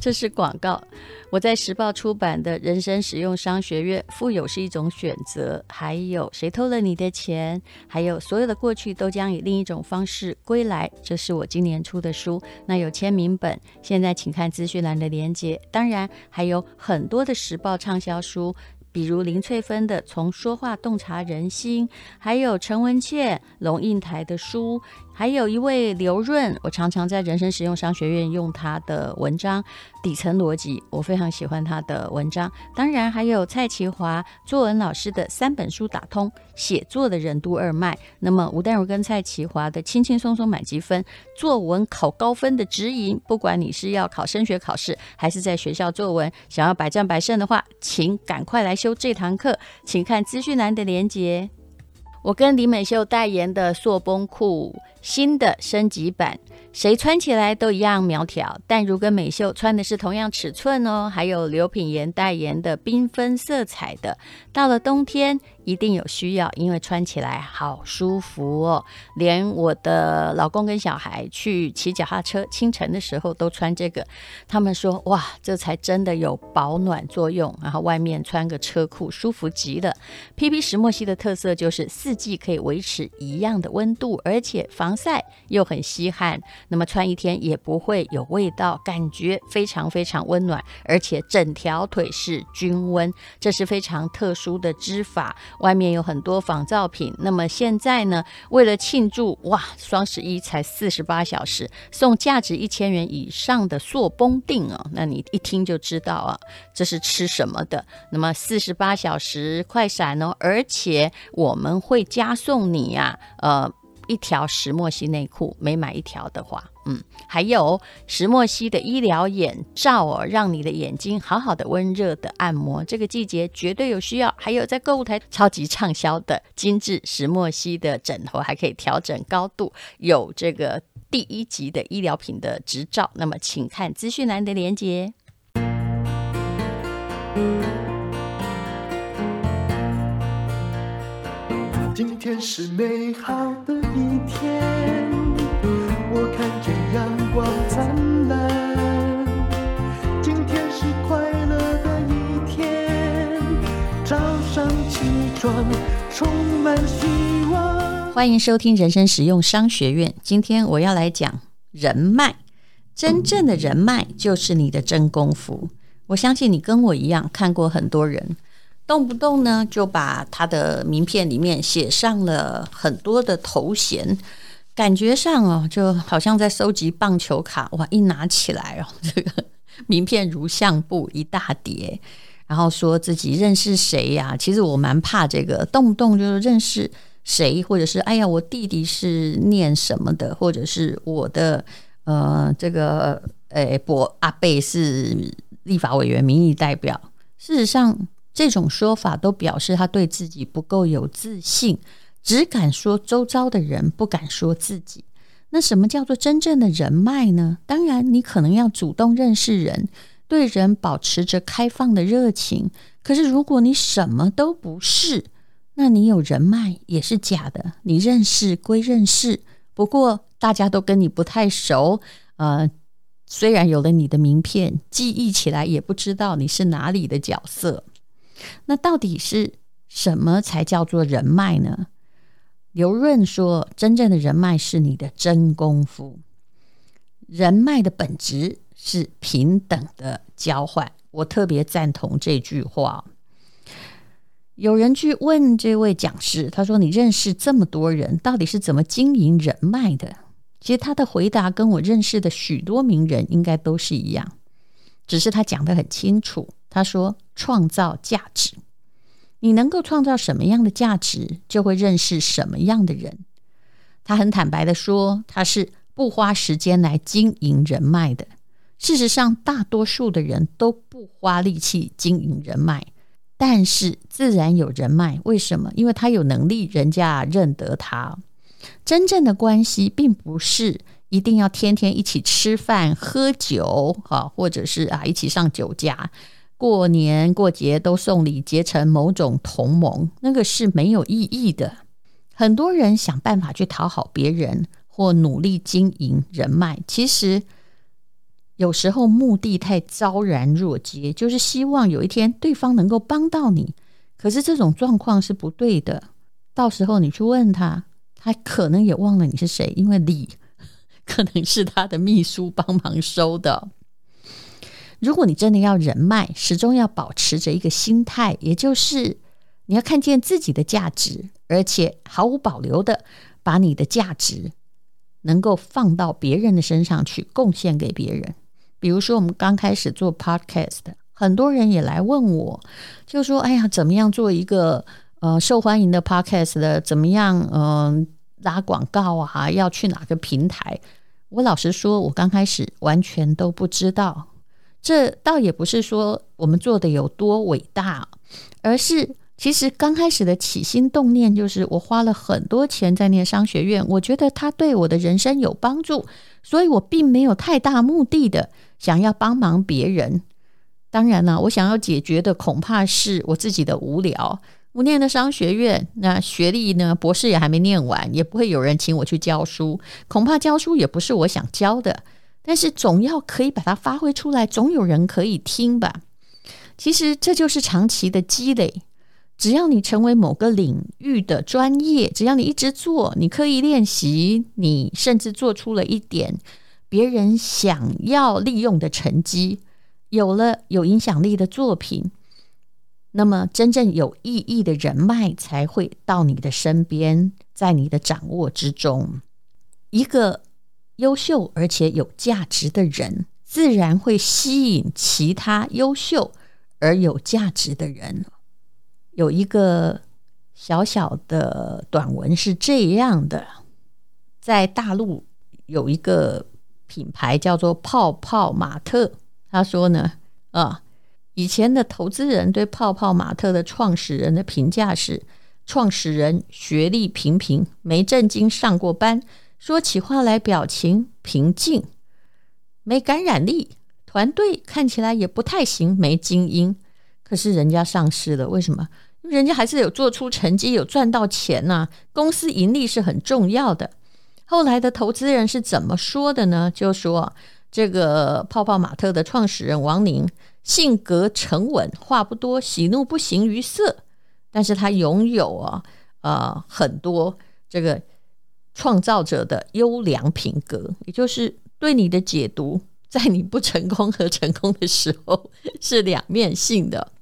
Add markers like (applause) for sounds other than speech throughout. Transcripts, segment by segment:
这是广告。我在时报出版的《人生实用商学院》，富有是一种选择，还有谁偷了你的钱，还有所有的过去都将以另一种方式归来。这是我今年出的书，那有签名本，现在请看资讯栏的连接。当然还有很多的时报畅销书。比如林翠芬的《从说话洞察人心》，还有陈文茜、龙应台的书。还有一位刘润，我常常在人生实用商学院用他的文章《底层逻辑》，我非常喜欢他的文章。当然还有蔡其华作文老师的三本书打通写作的任督二脉。那么吴淡如跟蔡其华的轻轻松松满级分作文考高分的指引，不管你是要考升学考试，还是在学校作文想要百战百胜的话，请赶快来修这堂课，请看资讯栏的连接。我跟李美秀代言的塑崩裤新的升级版，谁穿起来都一样苗条。但如跟美秀穿的是同样尺寸哦。还有刘品言代言的缤纷色彩的，到了冬天。一定有需要，因为穿起来好舒服哦。连我的老公跟小孩去骑脚踏车，清晨的时候都穿这个。他们说：“哇，这才真的有保暖作用。”然后外面穿个车裤，舒服极了。PP 石墨烯的特色就是四季可以维持一样的温度，而且防晒又很吸汗。那么穿一天也不会有味道，感觉非常非常温暖，而且整条腿是均温，这是非常特殊的织法。外面有很多仿造品，那么现在呢，为了庆祝哇，双十一才四十八小时，送价值一千元以上的塑崩定哦，那你一听就知道啊，这是吃什么的？那么四十八小时快闪哦，而且我们会加送你呀、呃。一条石墨烯内裤，每买一条的话，嗯，还有石墨烯的医疗眼罩哦，让你的眼睛好好的温热的按摩，这个季节绝对有需要。还有在购物台超级畅销的精致石墨烯的枕头，还可以调整高度，有这个第一级的医疗品的执照。那么，请看资讯栏的连接。今天是美好的一天，我看见今天是快乐的一天，早上起床充满希望。欢迎收听人生实用商学院。今天我要来讲人脉，真正的人脉就是你的真功夫。我相信你跟我一样看过很多人。动不动呢，就把他的名片里面写上了很多的头衔，感觉上哦，就好像在收集棒球卡。哇，一拿起来哦，(laughs) 这个名片如相簿一大叠，然后说自己认识谁呀？其实我蛮怕这个，动不动就是认识谁，或者是哎呀，我弟弟是念什么的，或者是我的呃这个诶伯阿伯是立法委员民意代表。事实上。这种说法都表示他对自己不够有自信，只敢说周遭的人，不敢说自己。那什么叫做真正的人脉呢？当然，你可能要主动认识人，对人保持着开放的热情。可是，如果你什么都不是，那你有人脉也是假的。你认识归认识，不过大家都跟你不太熟。呃，虽然有了你的名片，记忆起来也不知道你是哪里的角色。那到底是什么才叫做人脉呢？刘润说：“真正的人脉是你的真功夫。人脉的本质是平等的交换。”我特别赞同这句话。有人去问这位讲师，他说：“你认识这么多人，到底是怎么经营人脉的？”其实他的回答跟我认识的许多名人应该都是一样，只是他讲得很清楚。他说：“创造价值，你能够创造什么样的价值，就会认识什么样的人。”他很坦白的说：“他是不花时间来经营人脉的。事实上，大多数的人都不花力气经营人脉，但是自然有人脉。为什么？因为他有能力，人家认得他。真正的关系，并不是。”一定要天天一起吃饭喝酒，哈，或者是啊一起上酒家，过年过节都送礼，结成某种同盟，那个是没有意义的。很多人想办法去讨好别人，或努力经营人脉，其实有时候目的太昭然若揭，就是希望有一天对方能够帮到你。可是这种状况是不对的。到时候你去问他，他可能也忘了你是谁，因为礼 (laughs) 可能是他的秘书帮忙收的。如果你真的要人脉，始终要保持着一个心态，也就是你要看见自己的价值，而且毫无保留的把你的价值能够放到别人的身上去，贡献给别人。比如说，我们刚开始做 podcast，很多人也来问我，就说：“哎呀，怎么样做一个呃受欢迎的 podcast 的？怎么样嗯、呃、拉广告啊？要去哪个平台？”我老实说，我刚开始完全都不知道。这倒也不是说我们做的有多伟大，而是其实刚开始的起心动念就是我花了很多钱在念商学院，我觉得它对我的人生有帮助，所以我并没有太大目的的。想要帮忙别人，当然了，我想要解决的恐怕是我自己的无聊。我念的商学院，那学历呢，博士也还没念完，也不会有人请我去教书，恐怕教书也不是我想教的。但是总要可以把它发挥出来，总有人可以听吧。其实这就是长期的积累。只要你成为某个领域的专业，只要你一直做，你刻意练习，你甚至做出了一点。别人想要利用的成绩，有了有影响力的作品，那么真正有意义的人脉才会到你的身边，在你的掌握之中。一个优秀而且有价值的人，自然会吸引其他优秀而有价值的人。有一个小小的短文是这样的，在大陆有一个。品牌叫做泡泡玛特。他说呢，啊，以前的投资人对泡泡玛特的创始人的评价是：创始人学历平平，没正经上过班，说起话来表情平静，没感染力，团队看起来也不太行，没精英。可是人家上市了，为什么？人家还是有做出成绩，有赚到钱呐、公司盈利是很重要的。后来的投资人是怎么说的呢？就说这个泡泡玛特的创始人王宁性格沉稳，话不多，喜怒不形于色，但是他拥有啊呃很多这个创造者的优良品格，也就是对你的解读，在你不成功和成功的时候是两面性的。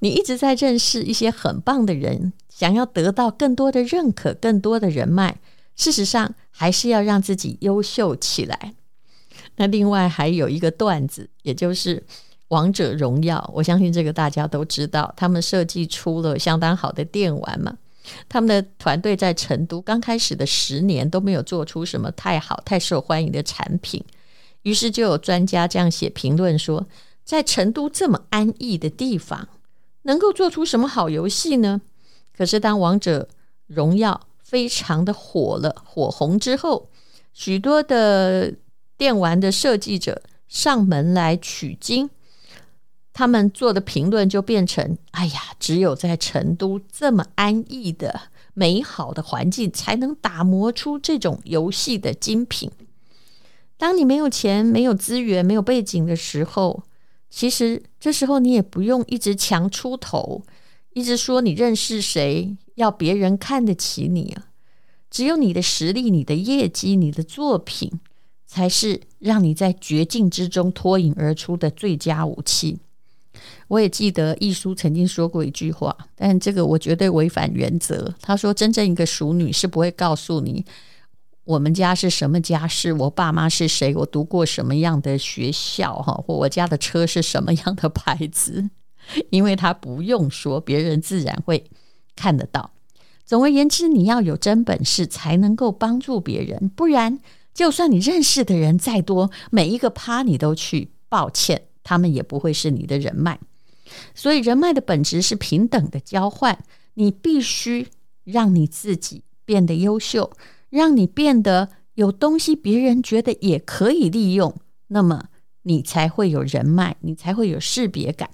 你一直在认识一些很棒的人，想要得到更多的认可，更多的人脉。事实上，还是要让自己优秀起来。那另外还有一个段子，也就是《王者荣耀》，我相信这个大家都知道。他们设计出了相当好的电玩嘛。他们的团队在成都刚开始的十年都没有做出什么太好、太受欢迎的产品。于是就有专家这样写评论说，在成都这么安逸的地方，能够做出什么好游戏呢？可是当《王者荣耀》非常的火了，火红之后，许多的电玩的设计者上门来取经，他们做的评论就变成：哎呀，只有在成都这么安逸的美好的环境，才能打磨出这种游戏的精品。当你没有钱、没有资源、没有背景的时候，其实这时候你也不用一直强出头，一直说你认识谁。要别人看得起你啊！只有你的实力、你的业绩、你的作品，才是让你在绝境之中脱颖而出的最佳武器。我也记得亦舒曾经说过一句话，但这个我绝对违反原则。他说：“真正一个淑女是不会告诉你，我们家是什么家世，我爸妈是谁，我读过什么样的学校，哈，或我家的车是什么样的牌子，(laughs) 因为他不用说，别人自然会。”看得到。总而言之，你要有真本事才能够帮助别人，不然就算你认识的人再多，每一个趴你都去，抱歉，他们也不会是你的人脉。所以，人脉的本质是平等的交换。你必须让你自己变得优秀，让你变得有东西，别人觉得也可以利用，那么你才会有人脉，你才会有识别感。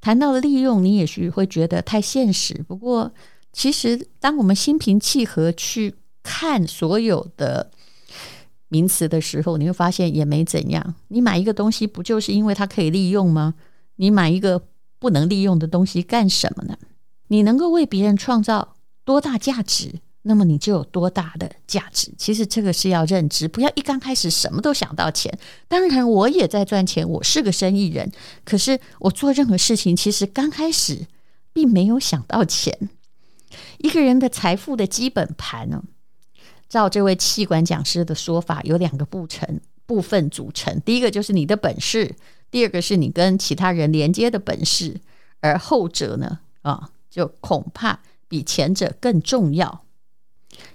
谈到利用，你也许会觉得太现实。不过，其实当我们心平气和去看所有的名词的时候，你会发现也没怎样。你买一个东西，不就是因为它可以利用吗？你买一个不能利用的东西干什么呢？你能够为别人创造多大价值，那么你就有多大的价值。其实这个是要认知，不要一刚开始什么都想到钱。当然，我也在赚钱，我是个生意人。可是我做任何事情，其实刚开始并没有想到钱。一个人的财富的基本盘呢，照这位气管讲师的说法，有两个部成部分组成。第一个就是你的本事，第二个是你跟其他人连接的本事。而后者呢，啊，就恐怕比前者更重要。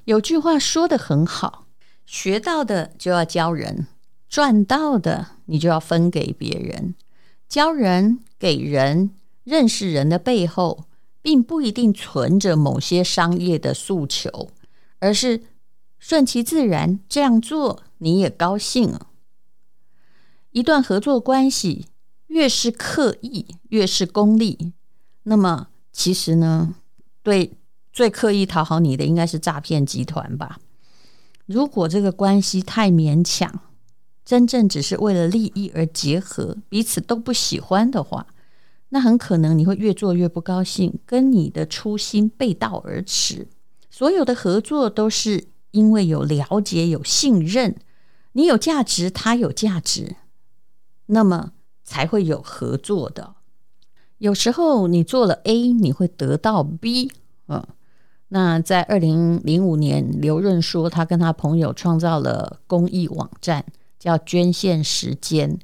有句话说得很好：学到的就要教人，赚到的你就要分给别人。教人、给人、认识人的背后，并不一定存着某些商业的诉求，而是顺其自然这样做，你也高兴了。一段合作关系越是刻意，越是功利，那么其实呢，对最刻意讨好你的应该是诈骗集团吧？如果这个关系太勉强，真正只是为了利益而结合，彼此都不喜欢的话。那很可能你会越做越不高兴，跟你的初心背道而驰。所有的合作都是因为有了解、有信任，你有价值，他有价值，那么才会有合作的。有时候你做了 A，你会得到 B。嗯，那在二零零五年，刘润说他跟他朋友创造了公益网站，叫捐献时间。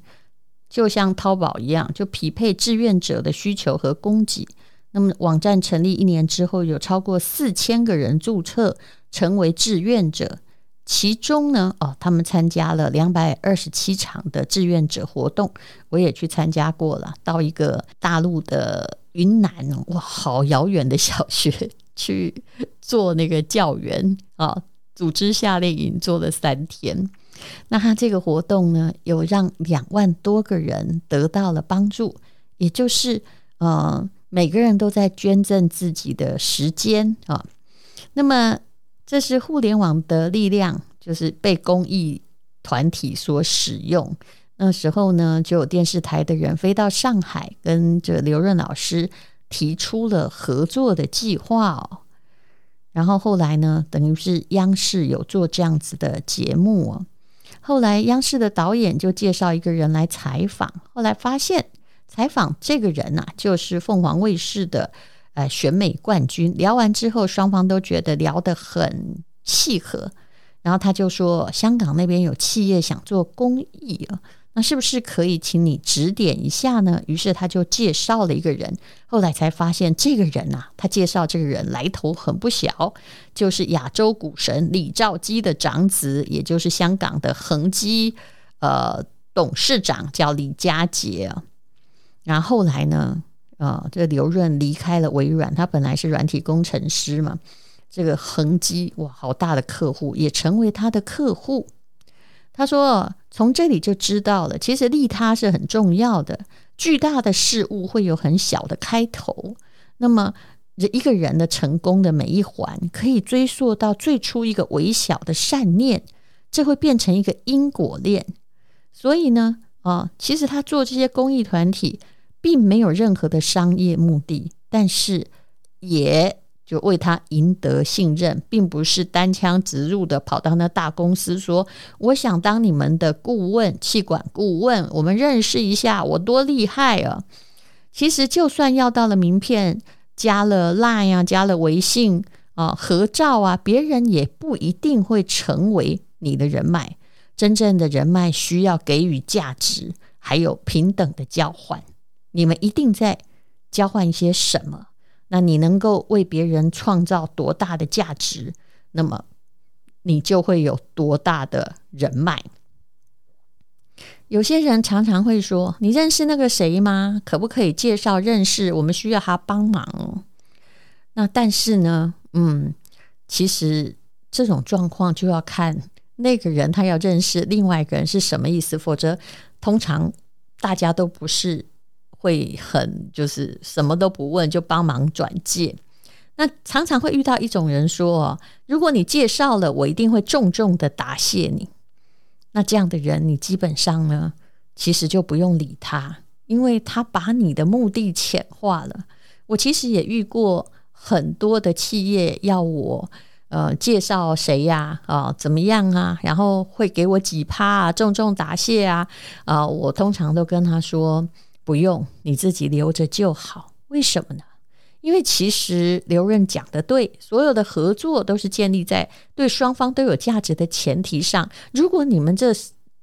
就像淘宝一样，就匹配志愿者的需求和供给。那么网站成立一年之后，有超过四千个人注册成为志愿者。其中呢，哦，他们参加了两百二十七场的志愿者活动，我也去参加过了。到一个大陆的云南，哇，好遥远的小学 (laughs) 去做那个教员啊，组织夏令营做了三天。那他这个活动呢，有让两万多个人得到了帮助，也就是呃，每个人都在捐赠自己的时间啊。那么这是互联网的力量，就是被公益团体所使用。那时候呢，就有电视台的人飞到上海，跟着刘润老师提出了合作的计划哦。然后后来呢，等于是央视有做这样子的节目哦。后来，央视的导演就介绍一个人来采访。后来发现，采访这个人呐、啊，就是凤凰卫视的呃选美冠军。聊完之后，双方都觉得聊得很契合。然后他就说，香港那边有企业想做公益啊。那是不是可以请你指点一下呢？于是他就介绍了一个人，后来才发现这个人、啊，他介绍这个人来头很不小，就是亚洲股神李兆基的长子，也就是香港的恒基呃董事长，叫李家杰。然后后来呢，啊，这个刘润离开了微软，他本来是软体工程师嘛，这个恒基哇，好大的客户，也成为他的客户。他说：“从这里就知道了，其实利他是很重要的。巨大的事物会有很小的开头，那么一个人的成功的每一环，可以追溯到最初一个微小的善念，这会变成一个因果链。所以呢，啊，其实他做这些公益团体，并没有任何的商业目的，但是也。”就为他赢得信任，并不是单枪直入的跑到那大公司说：“我想当你们的顾问，气管顾问，我们认识一下，我多厉害啊！”其实，就算要到了名片，加了 Line 啊，加了微信啊，合照啊，别人也不一定会成为你的人脉。真正的人脉需要给予价值，还有平等的交换。你们一定在交换一些什么？那你能够为别人创造多大的价值，那么你就会有多大的人脉。有些人常常会说：“你认识那个谁吗？可不可以介绍认识？我们需要他帮忙。”那但是呢，嗯，其实这种状况就要看那个人他要认识另外一个人是什么意思，否则通常大家都不是。会很就是什么都不问就帮忙转介，那常常会遇到一种人说：“哦，如果你介绍了，我一定会重重的答谢你。”那这样的人，你基本上呢，其实就不用理他，因为他把你的目的浅化了。我其实也遇过很多的企业要我呃介绍谁呀啊、怎么样啊，然后会给我几趴啊，重重答谢啊啊、我通常都跟他说不用，你自己留着就好。为什么呢？因为其实刘润讲的对，所有的合作都是建立在对双方都有价值的前提上。如果你们这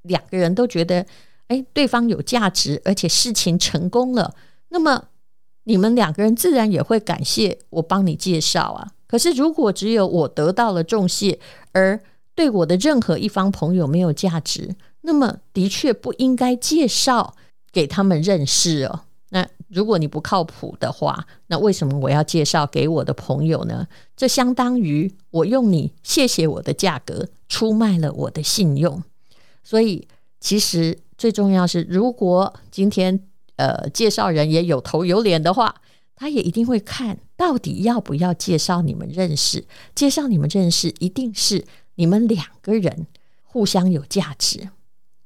两个人都觉得，哎，对方有价值，而且事情成功了，那么你们两个人自然也会感谢我帮你介绍啊。可是如果只有我得到了重谢，而对我的任何一方朋友没有价值，那么的确不应该介绍给他们认识哦。那如果你不靠谱的话，那为什么我要介绍给我的朋友呢？这相当于我用你谢谢我的价格出卖了我的信用。所以，其实最重要是，如果今天呃介绍人也有头有脸的话，他也一定会看到底要不要介绍你们认识。介绍你们认识，一定是你们两个人互相有价值。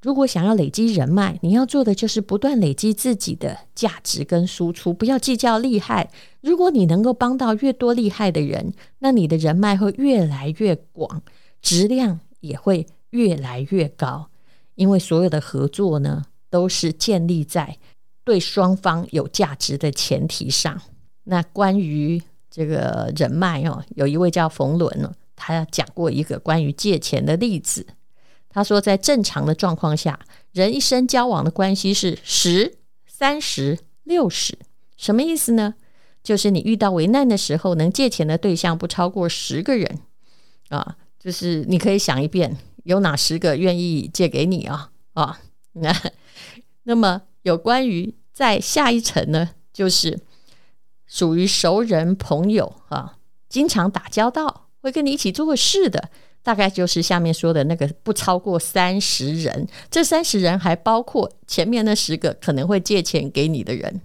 如果想要累积人脉，你要做的就是不断累积自己的价值跟输出，不要计较厉害。如果你能够帮到越多厉害的人，那你的人脉会越来越广，质量也会越来越高。因为所有的合作呢，都是建立在对双方有价值的前提上。那关于这个人脉哦，有一位叫冯仑哦，他讲过一个关于借钱的例子。他说，在正常的状况下，人一生交往的关系是十、三十、六十，什么意思呢？就是你遇到危难的时候，能借钱的对象不超过十个人啊。就是你可以想一遍，有哪十个愿意借给你啊？啊，那那么有关于在下一层呢，就是属于熟人朋友啊，经常打交道，会跟你一起做事的。大概就是下面说的那个不超过三十人，这三十人还包括前面那十个可能会借钱给你的人。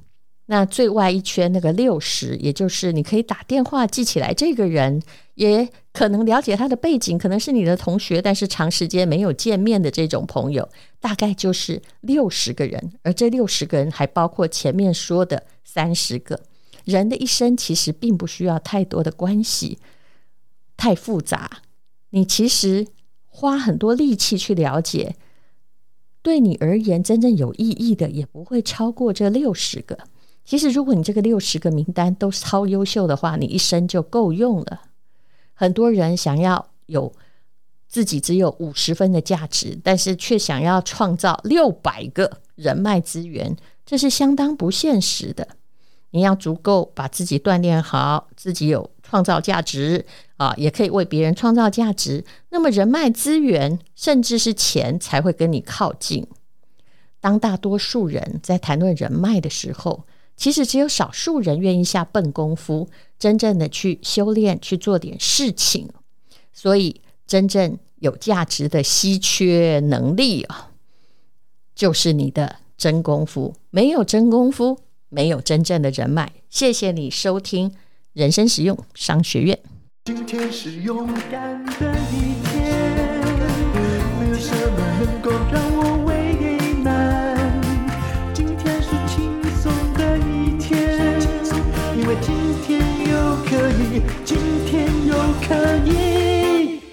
那最外一圈那个六十，也就是你可以打电话记起来这个人，也可能了解他的背景，可能是你的同学，但是长时间没有见面的这种朋友，大概就是六十个人。而这六十个人还包括前面说的三十个。人的一生其实并不需要太多的关系，太复杂。你其实花很多力气去了解，对你而言真正有意义的也不会超过这六十个。其实，如果你这个六十个名单都超优秀的话，你一生就够用了。很多人想要有自己只有五十分的价值，但是却想要创造六百个人脉资源，这是相当不现实的。你要足够把自己锻炼好，自己有创造价值啊，也可以为别人创造价值。那么人脉资源，甚至是钱，才会跟你靠近。当大多数人在谈论人脉的时候，其实只有少数人愿意下笨功夫，真正的去修炼，去做点事情。所以，真正有价值的稀缺能力啊，就是你的真功夫。没有真功夫。没有真正的人脉。谢谢你收听人生实用商学院。今天是勇敢的一天，没有什么能够让我为难。今天是轻松的一天，因为今天又可以，今天又可以。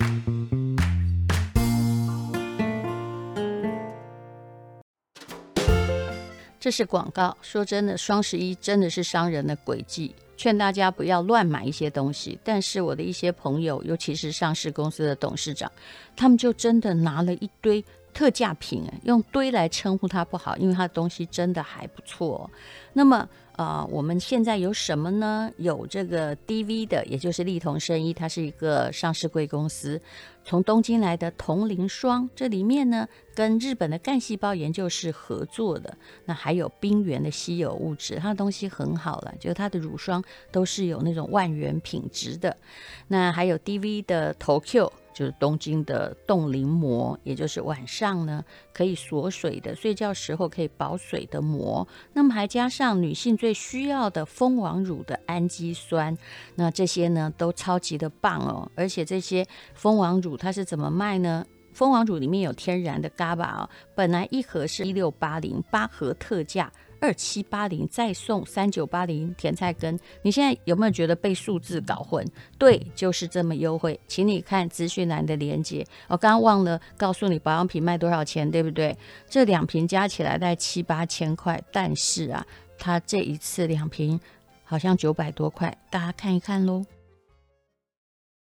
这是广告。说真的，双十一真的是商人的诡计，劝大家不要乱买一些东西。但是我的一些朋友，尤其是上市公司的董事长，他们就真的拿了一堆特价品，用堆来称呼它不好，因为它的东西真的还不错。那么。啊、呃，我们现在有什么呢？有这个 DV 的，也就是丽童生医，它是一个上市贵公司，从东京来的铜鳞霜，这里面呢跟日本的干细胞研究室合作的，那还有冰原的稀有物质，它的东西很好了，就是它的乳霜都是有那种万元品质的，那还有 DV 的头 Q。就是东京的冻龄膜，也就是晚上呢可以锁水的，睡觉时候可以保水的膜。那么还加上女性最需要的蜂王乳的氨基酸，那这些呢都超级的棒哦。而且这些蜂王乳它是怎么卖呢？蜂王乳里面有天然的 GABA 哦，本来一盒是一六八零，八盒特价二七八零，再送三九八零甜菜根。你现在有没有觉得被数字搞混？对，就是这么优惠，请你看资讯栏的链接。我刚刚忘了告诉你保养品卖多少钱，对不对？这两瓶加起来大概七八千块，但是啊，它这一次两瓶好像九百多块，大家看一看喽。